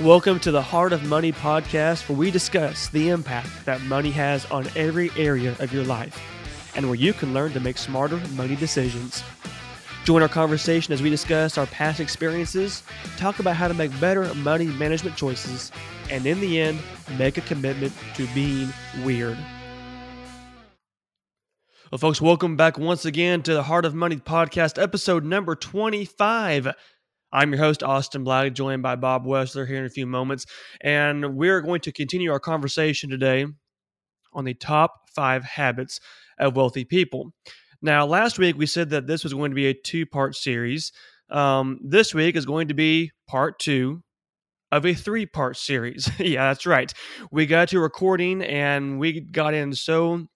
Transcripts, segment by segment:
Welcome to the Heart of Money podcast, where we discuss the impact that money has on every area of your life and where you can learn to make smarter money decisions. Join our conversation as we discuss our past experiences, talk about how to make better money management choices, and in the end, make a commitment to being weird. Well, folks, welcome back once again to the Heart of Money podcast, episode number 25. I'm your host, Austin Black, joined by Bob Wessler here in a few moments. And we're going to continue our conversation today on the top five habits of wealthy people. Now, last week we said that this was going to be a two part series. Um, this week is going to be part two of a three part series. yeah, that's right. We got to recording and we got in so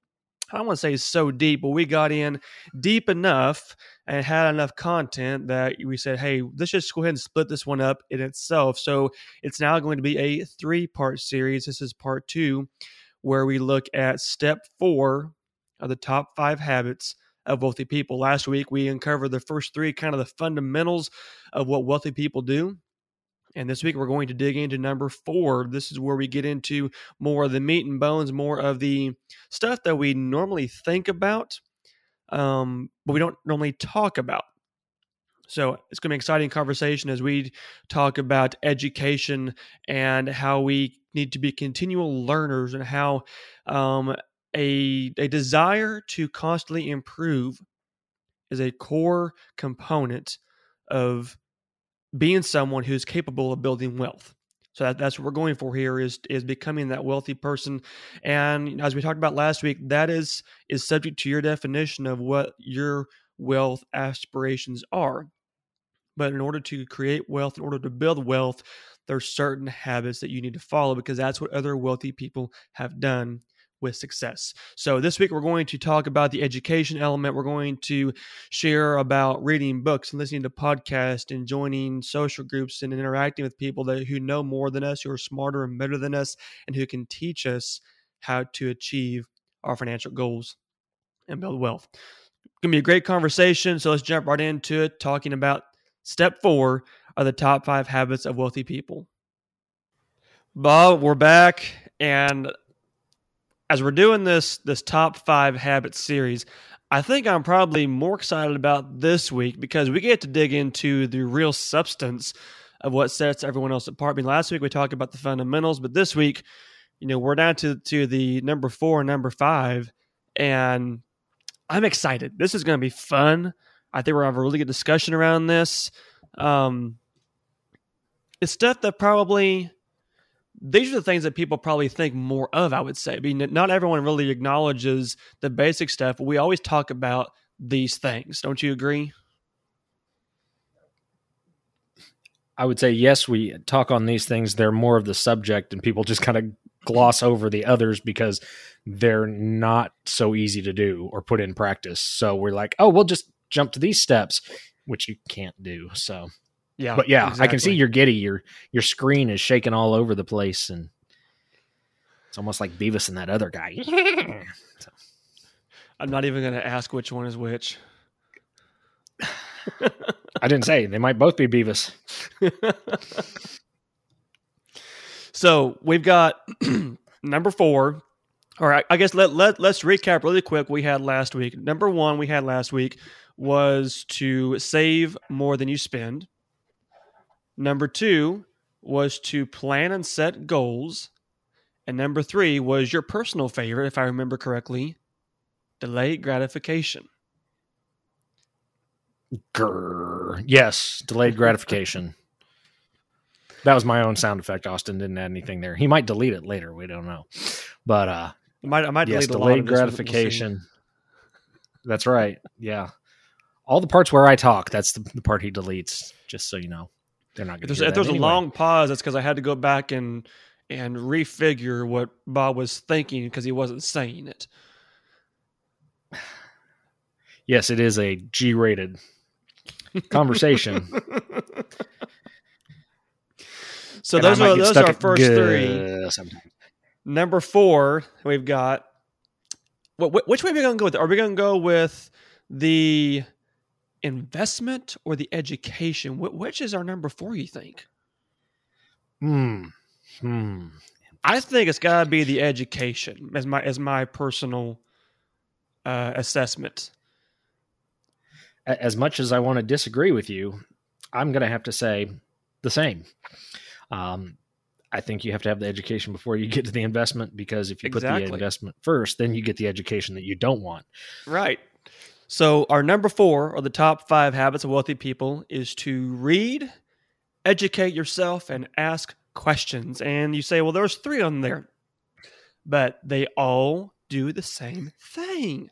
I don't want to say so deep, but we got in deep enough and had enough content that we said, hey, let's just go ahead and split this one up in itself. So it's now going to be a three part series. This is part two, where we look at step four of the top five habits of wealthy people. Last week, we uncovered the first three kind of the fundamentals of what wealthy people do. And this week we're going to dig into number four. This is where we get into more of the meat and bones, more of the stuff that we normally think about, um, but we don't normally talk about. So it's going to be an exciting conversation as we talk about education and how we need to be continual learners and how um, a, a desire to constantly improve is a core component of being someone who's capable of building wealth. So that, that's what we're going for here is is becoming that wealthy person. And as we talked about last week, that is is subject to your definition of what your wealth aspirations are. But in order to create wealth, in order to build wealth, there's certain habits that you need to follow because that's what other wealthy people have done with success. So, this week we're going to talk about the education element. We're going to share about reading books and listening to podcasts and joining social groups and interacting with people that who know more than us, who are smarter and better than us, and who can teach us how to achieve our financial goals and build wealth. It's going to be a great conversation. So, let's jump right into it, talking about step four of the top five habits of wealthy people. Bob, we're back. And as we're doing this this top five habits series, I think I'm probably more excited about this week because we get to dig into the real substance of what sets everyone else apart. I mean, last week we talked about the fundamentals, but this week, you know, we're down to to the number four and number five, and I'm excited. This is going to be fun. I think we're going to have a really good discussion around this. Um, it's stuff that probably these are the things that people probably think more of, I would say. I mean, not everyone really acknowledges the basic stuff. We always talk about these things. Don't you agree? I would say yes, we talk on these things. They're more of the subject, and people just kind of gloss over the others because they're not so easy to do or put in practice. So we're like, oh, we'll just jump to these steps, which you can't do. So yeah. But yeah, exactly. I can see you're giddy. Your your screen is shaking all over the place and it's almost like Beavis and that other guy. so. I'm not even going to ask which one is which. I didn't say. They might both be Beavis. so we've got number four. All right, I guess let, let, let's recap really quick we had last week. Number one we had last week was to save more than you spend. Number two was to plan and set goals. And number three was your personal favorite, if I remember correctly, delayed gratification. Grr. Yes, delayed gratification. that was my own sound effect. Austin didn't add anything there. He might delete it later. We don't know. But uh I might, I might yes, delayed gratification. We'll that's right. Yeah. All the parts where I talk, that's the, the part he deletes, just so you know they're not. If there's, if there's anyway. a long pause, that's because I had to go back and and refigure what Bob was thinking because he wasn't saying it. Yes, it is a G-rated conversation. so and those are those are our first three. Sometimes. Number four, we've got. Which way are we going to go with? Are we going to go with the investment or the education? Which is our number four, you think? Hmm. Hmm. I think it's got to be the education as my as my personal uh, assessment. As much as I want to disagree with you, I'm going to have to say the same. Um, I think you have to have the education before you get to the investment because if you Exactly. put the investment first, then you get the education that you don't want. Right. So our number four of the top five habits of wealthy people is to read, educate yourself, and ask questions. And you say, well, there's three on there, but they all do the same thing,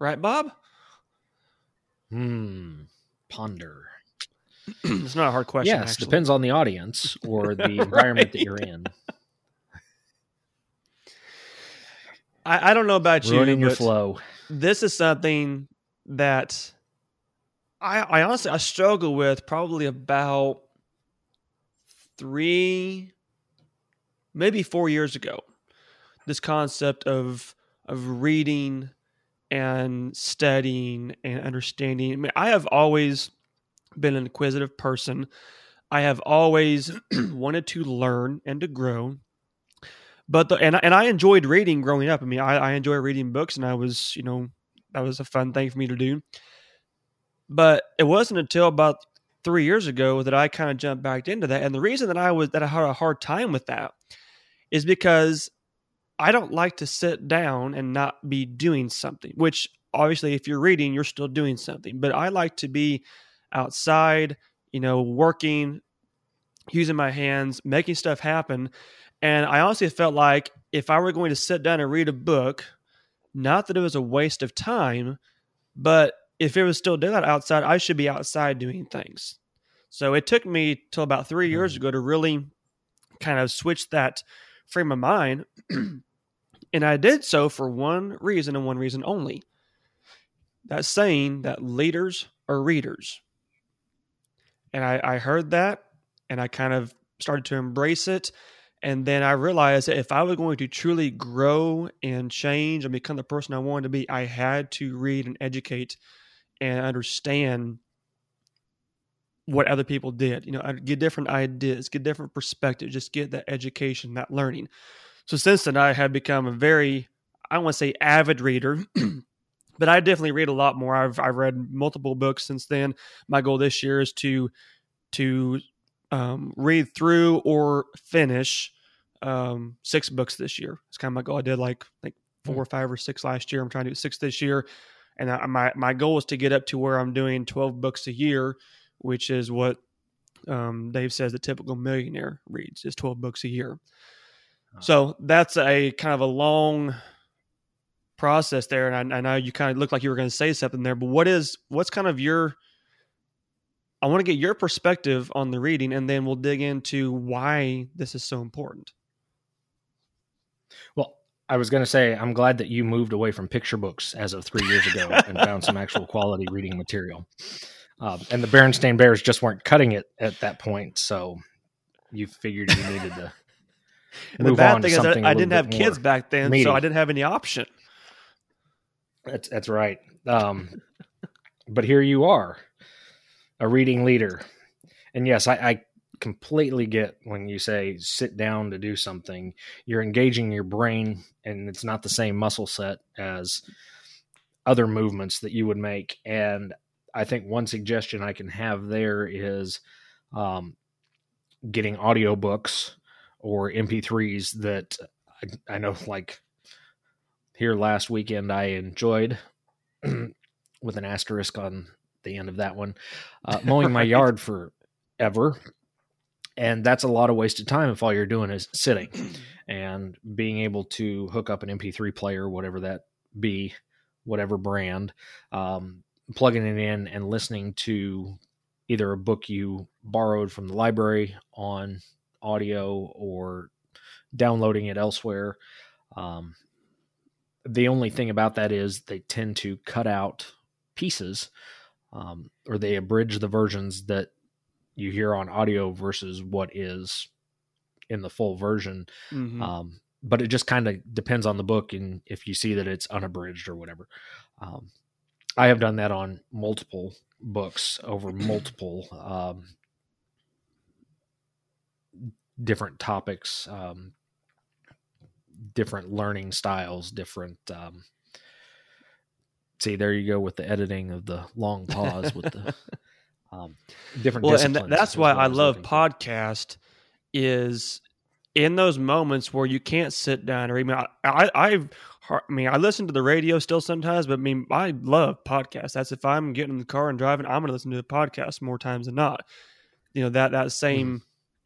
right, Bob? Hmm. Ponder. it's not a hard question. yes, actually. depends on the audience or the environment that you're in. I, I don't know about you, Ruining your flow. this is something that I, I honestly I struggle with probably about three, maybe four years ago. This concept of of reading and studying and understanding. I mean, I have always been an inquisitive person. I have always wanted to learn and to grow. But the and and I enjoyed reading growing up. I mean, I, I enjoy reading books, and I was you know that was a fun thing for me to do. But it wasn't until about three years ago that I kind of jumped back into that. And the reason that I was that I had a hard time with that is because I don't like to sit down and not be doing something. Which obviously, if you're reading, you're still doing something. But I like to be outside, you know, working, using my hands, making stuff happen. And I honestly felt like if I were going to sit down and read a book, not that it was a waste of time, but if it was still doing that outside, I should be outside doing things. So it took me till about three years Mhm. ago to really kind of switch that frame of mind. and I did so for one reason and one reason only. That saying that leaders are readers. And I, I heard that and I kind of started to embrace it. And then I realized that if I was going to truly grow and change and become the person I wanted to be, I had to read and educate and understand what other people did. You know, get different ideas, get different perspectives, just get that education, that learning. So since then, I have become a very, I don't want to say avid reader, but I definitely read a lot more. I've I've read multiple books since then. My goal this year is to to um, read through or finish um, six books this year. It's kind of my goal. I did like like four or five or six last year. I'm trying to do six this year, and I, my my goal is to get up to where I'm doing 12 books a year, which is what um, Dave says the typical millionaire reads is 12 books a year. So that's a kind of a long process there, and I, I know you kind of look like you were going to say something there, but what is what's kind of your I want to get your perspective on the reading, and then we'll dig into why this is so important. Well, I was going to say, I'm glad that you moved away from picture books as of three years ago and found some actual quality reading material. Um, and the Berenstain Bears just weren't cutting it at that point, so you figured you needed to And the bad thing is, something. that a I little didn't have kids back then, meaty. so I didn't have any option. That's that's right. Um, but here you are, a reading leader, and yes, I, I completely get when you say sit down to do something. You're engaging your brain, and it's not the same muscle set as other movements that you would make. And I think one suggestion I can have there is um, getting audiobooks or MP3s that I, I know, like here last weekend, I enjoyed with an asterisk on the end of that one, uh, mowing my Right. yard forever. And that's a lot of wasted time if all you're doing is sitting and being able to hook up an MP3 player, whatever that be, whatever brand, um, plugging it in and listening to either a book you borrowed from the library on audio or downloading it elsewhere. Um, the only thing about that is they tend to cut out pieces um, or they abridge the versions that you hear on audio versus what is in the full version. Mhm. Um, but it just kind of depends on the book and if you see that it's unabridged or whatever. Um, I have done that on multiple books over multiple um, different topics, um, different learning styles, different. See, there you go with the editing of the long pause with the um, different. Well, and that's why I, I love podcast. Is in those moments where you can't sit down or even I, I I've I mean, I listen to the radio still sometimes, but I mean, I love podcasts. That's if I'm getting in the car and driving, I'm going to listen to a podcast more times than not. You know that that same mm.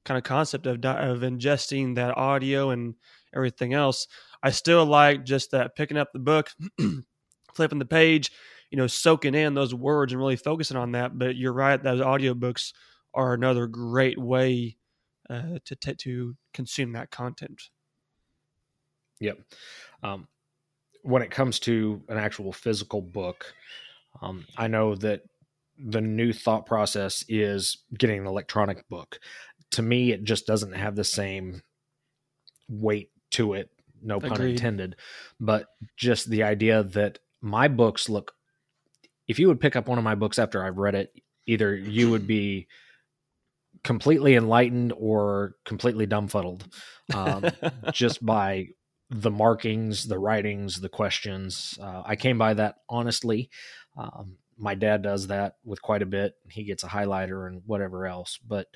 kind of concept of of ingesting that audio and everything else. I still like just that picking up the book, flipping the page, you know, soaking in those words and really focusing on that. But you're right; those audiobooks are another great way uh, to t- to consume that content. Yep. Um, when it comes to an actual physical book, um, I know that the new thought process is getting an electronic book. To me, it just doesn't have the same weight to it. No pun Agreed. intended. But just the idea that my books look, if you would pick up one of my books after I've read it, either you would be completely enlightened or completely dumbfuddled um, just by the markings, the writings, the questions. Uh, I came by that honestly. Um, my dad does that with quite a bit. He gets a highlighter and whatever else. But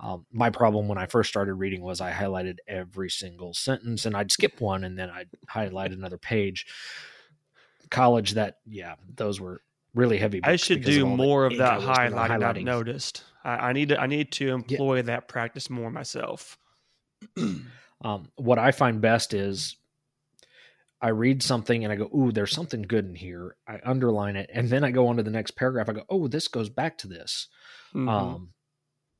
um, my problem when I first started reading was I highlighted every single sentence and I'd skip one and then I'd highlight another page. College, that, yeah, those were really heavy. I should do more of that highlighting, I've noticed. I, I, need to, I need to employ yeah. that practice more myself. Um, what I find best is I read something and I go, "Ooh, there's something good in here." I underline it, and then I go on to the next paragraph. I go, "Oh, this goes back to this." Mm-hmm. Um,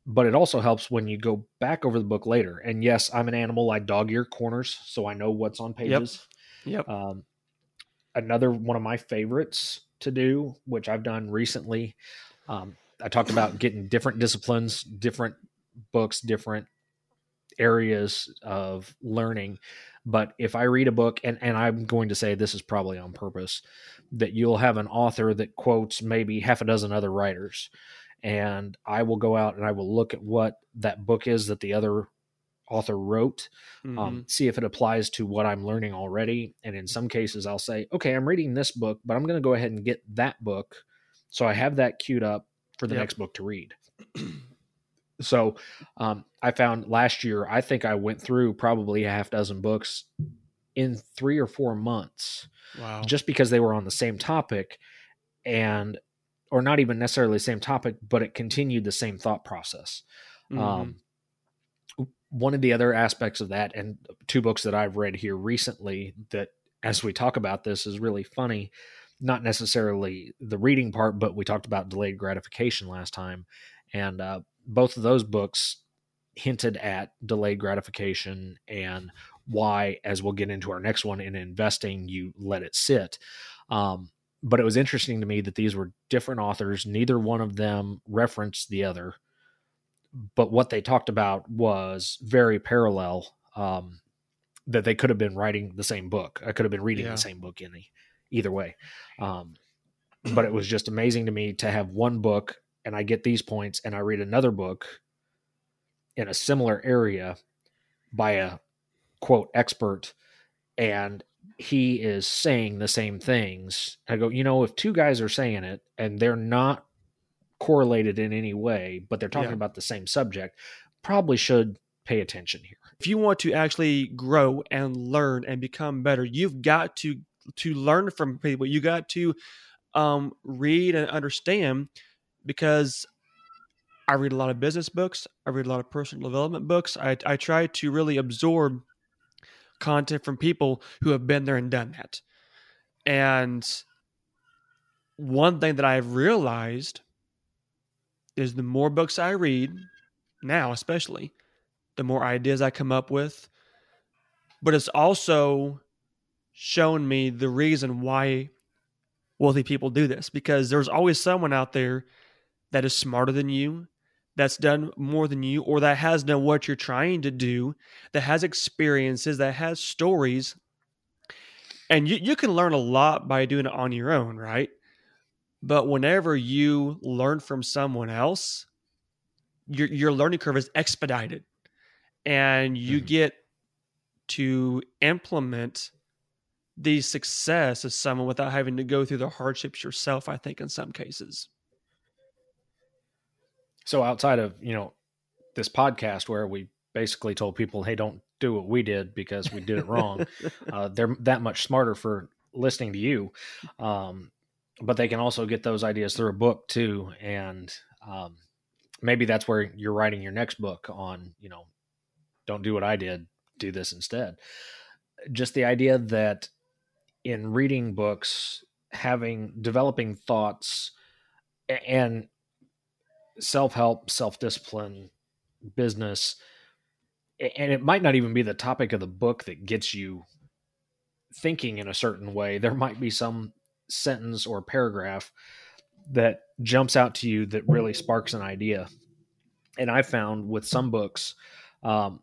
but it also helps when you go back over the book later. And yes, I'm an animal. I dog ear corners, so I know what's on pages. Yep. yep. Um, another one of my favorites to do, which I've done recently. Um, I talked about getting different disciplines, different books, different areas of learning. But if I read a book, and, and I'm going to say this is probably on purpose, that you'll have an author that quotes maybe half a dozen other writers. And I will go out and I will look at what that book is that the other author wrote, um, mm-hmm. um, see if it applies to what I'm learning already. And in some cases, I'll say, okay, I'm reading this book, but I'm going to go ahead and get that book. So I have that queued up for the yep. next book to read. So um, I found last year, I think I went through probably a half dozen books in three or four months. Wow. Just because they were on the same topic and, or not even necessarily the same topic, but it continued the same thought process. Mm-hmm. Um, one of the other aspects of that, and two books that I've read here recently that, as we talk about this, is really funny. Not necessarily the reading part, but we talked about delayed gratification last time. And uh, both of those books hinted at delayed gratification and why, as we'll get into our next one, in investing, you let it sit. Um, but it was interesting to me that these were different authors. Neither one of them referenced the other, but what they talked about was very parallel. Um, that they could have been writing the same book. I could have been reading yeah. the same book in the, either way. Um, but it was just amazing to me to have one book and I get these points and I read another book in a similar area by a quote expert and he is saying the same things. I go, you know, if two guys are saying it and they're not correlated in any way, but they're talking yeah. about the same subject, probably should pay attention here. If you want to actually grow and learn and become better, you've got to to learn from people. You got to um, read and understand because I read a lot of business books. I read a lot of personal development books. I, I try to really absorb content from people who have been there and done that. And one thing that I've realized is the more books I read, now especially, the more ideas I come up with. But it's also shown me the reason why wealthy people do this because there's always someone out there that is smarter than you, that's done more than you, or that has done what you're trying to do, that has experiences, that has stories. And you, you can learn a lot by doing it on your own, right? But whenever you learn from someone else, your, your learning curve is expedited. and you Mhm. get to implement the success of someone without having to go through the hardships yourself. I think in some cases. So outside of you know this podcast where we basically told people, hey, don't do what we did because we did it wrong. uh, they're that much smarter for listening to you. Um, but they can also get those ideas through a book too, and um, maybe that's where you're writing your next book on. You know, don't do what I did, do this instead. Just the idea that in reading books, having developing thoughts, and self help, self discipline, business, and it might not even be the topic of the book that gets you thinking in a certain way. There might be some sentence or paragraph that jumps out to you that really sparks an idea. And I found with some books um,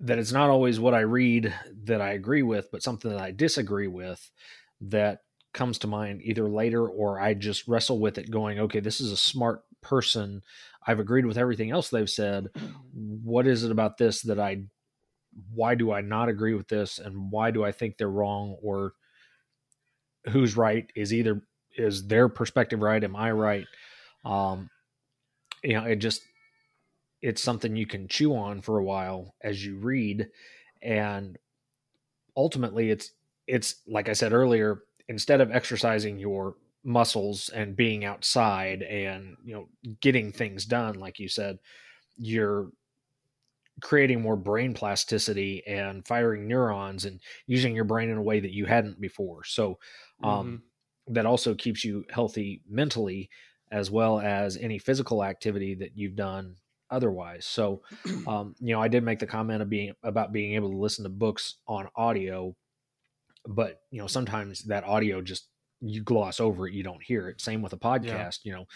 that it's not always what I read that I agree with, but something that I disagree with that comes to mind either later or I just wrestle with it going, okay, this is a smart person. I've agreed with everything else they've said. What is it about this that I, why do I not agree with this? And why do I think they're wrong? Or who's right is either, is their perspective right? Am I right? Um, you know, it just, it's something you can chew on for a while as you read. And ultimately it's, it's like I said earlier, instead of exercising your muscles and being outside and you know getting things done like you said you're creating more brain plasticity and firing neurons and using your brain in a way that you hadn't before so um, that also keeps you healthy mentally as well as any physical activity that you've done otherwise. So um, you know i did make the comment of being about being able to listen to books on audio but you know sometimes that audio just you gloss over it you don't hear it. Same with a podcast you know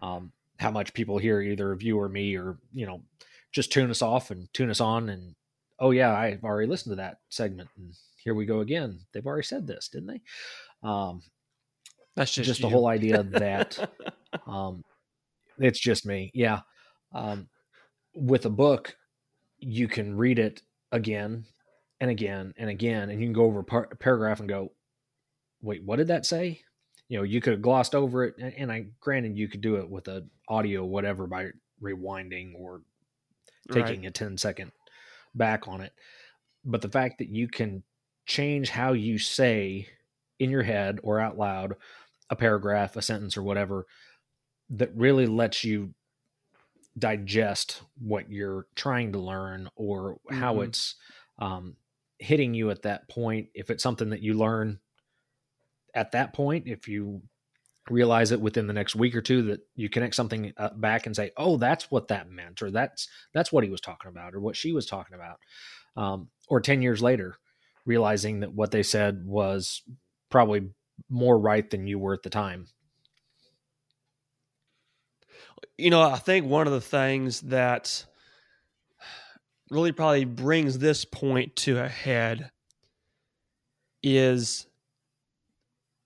um, how much people hear either of you or me or you know just tune us off and tune us on and oh yeah i've already listened to that segment and here we go again. They've already said this didn't they um, That's just just the whole idea that um, it's just me yeah. Um, with a book you can read it again and again and again and you can go over a, par- a paragraph and go wait what did that say? You know you could have glossed over it and, and i granted you could do it with a audio whatever by rewinding or taking Right. a 10 second back on it. But the fact that you can change how you say in your head or out loud a paragraph a sentence or whatever that really lets you digest what you're trying to learn or how Mhm. it's um, hitting you at that point if it's something that you learn at that point if you realize it within the next week or two that you connect something uh, back and say oh that's what that meant or that's that's what he was talking about or what she was talking about um, or 10 years later realizing that what they said was probably more right than you were at the time you know, I think one of the things that really probably brings this point to a head is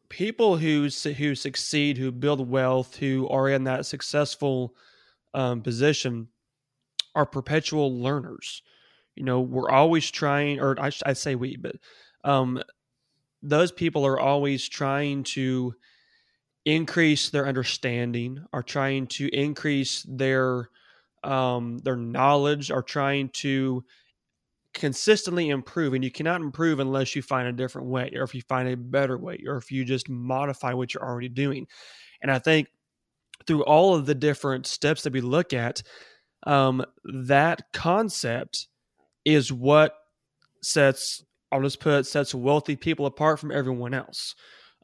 people who who succeed, who build wealth, who are in that successful um, position, are perpetual learners. You know, we're always trying, or I, I say we, but um, those people are always trying to increase their understanding, are trying to increase their um, their knowledge, are trying to consistently improve. And you cannot improve unless you find a different way, or if you find a better way, or if you just modify what you're already doing. And I think through all of the different steps that we look at, um, that concept is what sets I'll just put sets wealthy people apart from everyone else.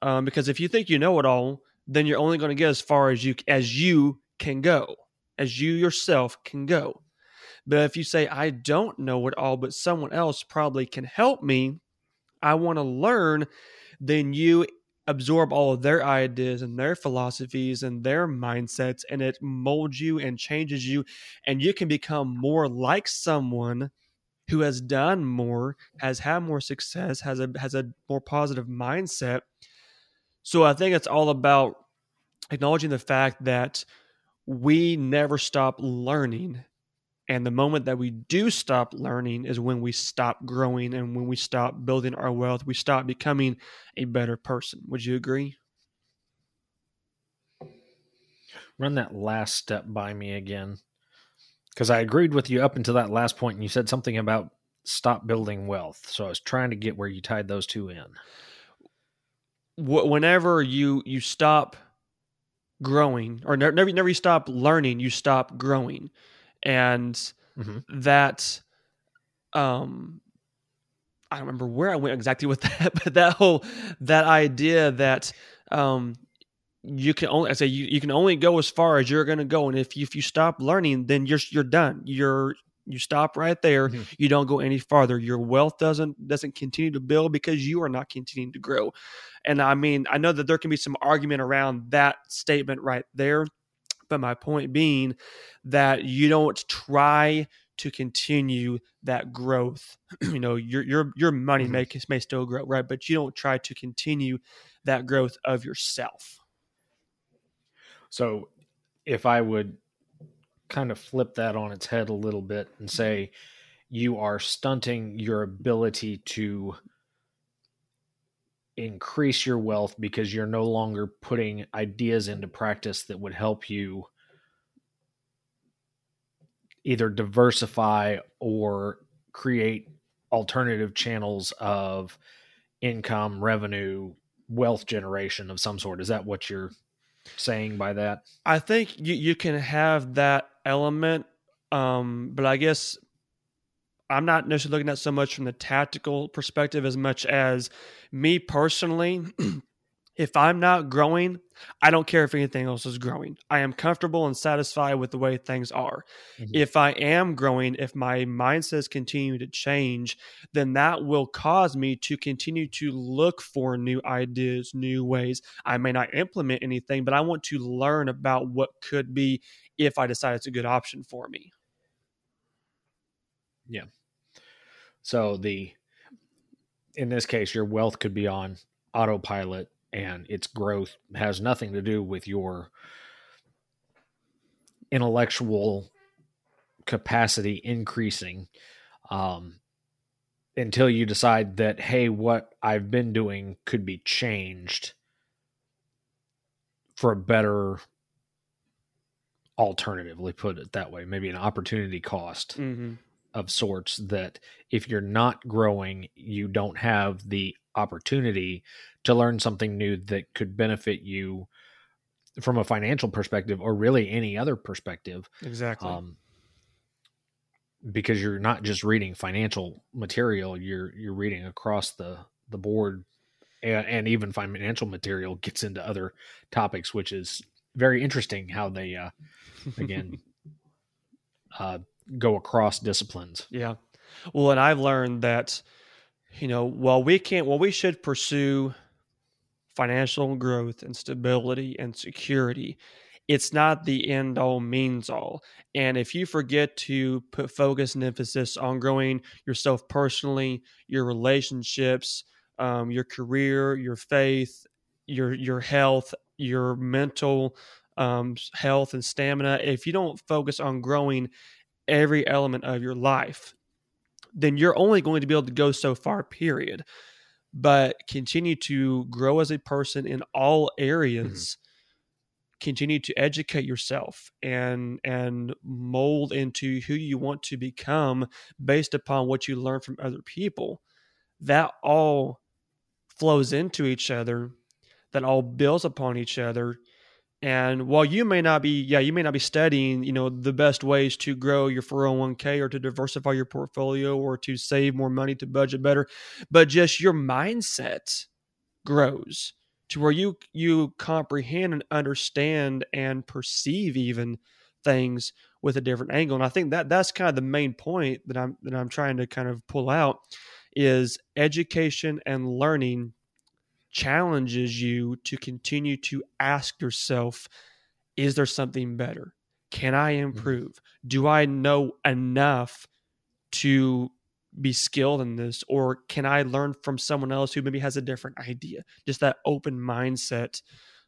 Um, because if you think you know it all, then you're only going to get as far as you as you can go, as you yourself can go. But if you say I don't know it all, but someone else probably can help me, I want to learn, then you absorb all of their ideas and their philosophies and their mindsets, and it molds you and changes you, and you can become more like someone who has done more, has had more success, has a has a more positive mindset. So I think it's all about acknowledging the fact that we never stop learning And the moment that we do stop learning is when we stop growing and when we stop building our wealth, we stop becoming a better person. Would you agree? Run that last step by me again. Because I agreed with you up until that last point, and you said something about stop building wealth. So I was trying to get where you tied those two in. Whenever you you stop growing, or never never you stop learning, you stop growing, and mm-hmm. that um I don't remember where I went exactly with that, but that whole that idea that um you can only I say you, you can only go as far as you're going to go, and if you, if you stop learning, then you're you're done. You're you stop right there. Mm-hmm. You don't go any farther. Your wealth doesn't doesn't continue to build because you are not continuing to grow. And I mean, I know that there can be some argument around that statement right there, but my point being that you don't try to continue that growth. you know, your your your money mm-hmm. may may still grow, right? But you don't try to continue that growth of yourself. So if I would kind of flip that on its head a little bit and mm-hmm. say you are stunting your ability to increase your wealth because you're no longer putting ideas into practice that would help you either diversify or create alternative channels of income, revenue, wealth generation of some sort. Is that what you're saying by that? I think you, you can have that element, um, but I guess I'm not necessarily looking at so much from the tactical perspective as much as me personally. if I'm not growing, I don't care if anything else is growing. I am comfortable and satisfied with the way things are. Mm-hmm. If I am growing, if my mindsets continue to change, then that will cause me to continue to look for new ideas, new ways. I may not implement anything, but I want to learn about what could be if I decide it's a good option for me. Yeah. So the in this case, your wealth could be on autopilot and its growth has nothing to do with your intellectual capacity increasing um, until you decide that hey what i've been doing could be changed for a better alternatively put it that way maybe an opportunity cost mm-hmm. of sorts that if you're not growing you don't have the opportunity to learn something new that could benefit you from a financial perspective or really any other perspective. Exactly. Um, because you're not just reading financial material, you're you're reading across the the board and, and even financial material gets into other topics, which is very interesting how they uh, again uh, go across disciplines. Yeah. Well, and I've learned that you know, well, we can't, well, we should pursue financial growth and stability and security, it's not the end all means all. And if you forget to put focus and emphasis on growing yourself personally, your relationships, um, your career, your faith, your your health, your mental um, health and stamina, if you don't focus on growing every element of your life, then you're only going to be able to go so far, period. But continue to grow as a person in all areas. Mm-hmm. Continue to educate yourself and and mold into who you want to become based upon what you learn from other people. That all flows into each other. That all builds upon each other and while you may not be, yeah, you may not be studying, you know, the best ways to grow your 401k or to diversify your portfolio or to save more money to budget better, but just your mindset grows to where you you comprehend and understand and perceive even things with a different angle. And I think that that's kind of the main point that I'm that I'm trying to kind of pull out is education and learning challenges you to continue to ask yourself is there something better? Can I mm-hmm. improve? Do I know enough to be skilled in this? Or can I learn from someone else who maybe has a different idea? Just that open mindset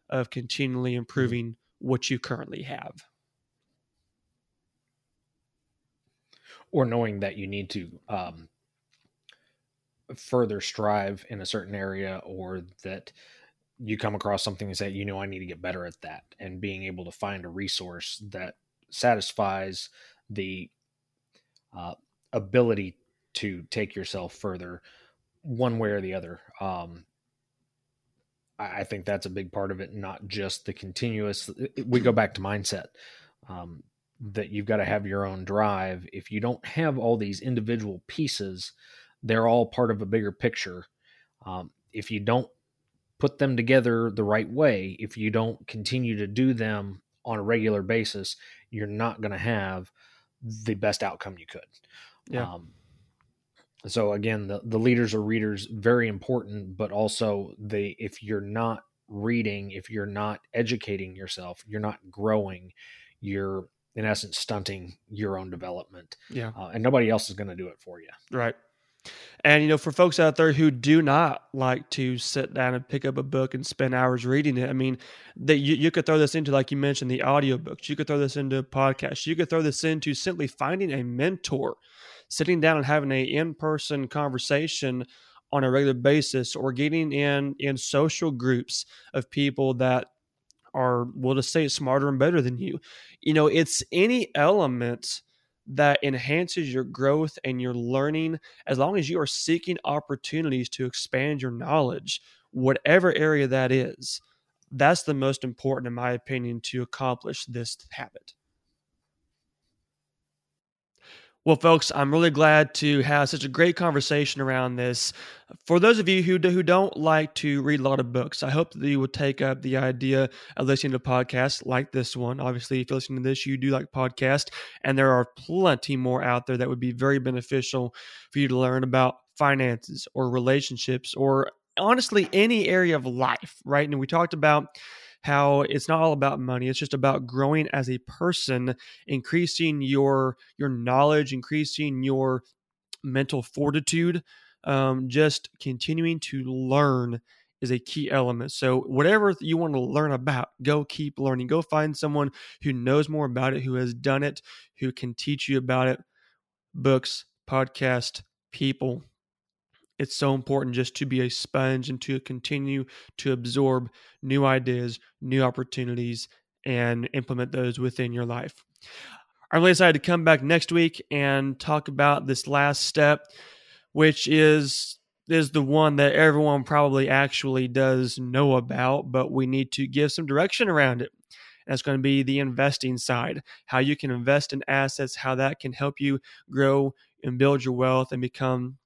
of continually mm-hmm. improving what you currently have. or knowing that you need to um, further strive in a certain area or that you come across something and say you know i need to get better at that and being able to find a resource that satisfies the uh, ability to take yourself further one way or the other um, I, think that's a big part of it not just the continuous we go back to mindset um, that you've got to have your own drive. If you don't have all these individual pieces they're all part of a bigger picture um, if you don't put them together the right way, if you don't continue to do them on a regular basis, you're not going to have the best outcome you could. Yeah. Um, so again, the, the leaders or readers very important, but also they if you're not reading, if you're not educating yourself, you're not growing, you're in essence stunting your own development. Yeah. Uh, and nobody else is going to do it for you. Right. And you know, for folks out there who do not like to sit down and pick up a book and spend hours reading it, I mean, that you, you could throw this into, like you mentioned, the audiobooks. You could throw this into podcasts. You could throw this into simply finding a mentor, sitting down and having a in-person conversation on a regular basis, or getting in in social groups of people that are, we'll just say, smarter and better than you. You know, it's any element that enhances your growth and your learning as long as you are seeking opportunities to expand your knowledge, whatever area that is. That's the most important, in my opinion, to accomplish this habit. Well, folks, I'm really glad to have such a great conversation around this. For those of you who do, who don't like to read a lot of books, I hope that you will take up the idea of listening to podcasts like this one. Obviously, if you're listening to this, you do like podcasts, and there are plenty more out there that would be very beneficial for you to learn about finances or relationships or honestly any area of life, right? And we talked about how it's not all about money it's just about growing as a person increasing your your knowledge increasing your mental fortitude um, just continuing to learn is a key element. So whatever you want to learn about go keep learning. Go find someone who knows more about it who has done it who can teach you about it. Books podcast people it's so important just to be a sponge and to continue to absorb new ideas, new opportunities, and implement those within your life. I'm really excited to come back next week and talk about this last step, which is is the one that everyone probably actually does know about, but we need to give some direction around it. That's going to be the investing side, how you can invest in assets, how that can help you grow and build your wealth and become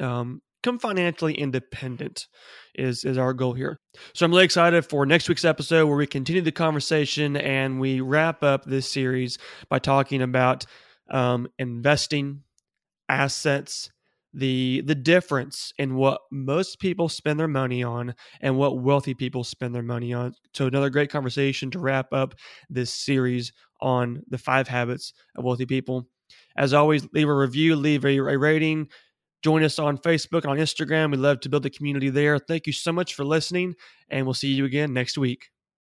um, become financially independent is is our goal here. So I'm really excited for next week's episode where we continue the conversation and we wrap up this series by talking about um, investing, assets, the the difference in what most people spend their money on and what wealthy people spend their money on. So another great conversation to wrap up this series on the five habits of wealthy people. As always, leave a review, leave a, a rating, Join us on Facebook and on Instagram. We love to build a community there. Thank you so much for listening, and we'll see you again next week.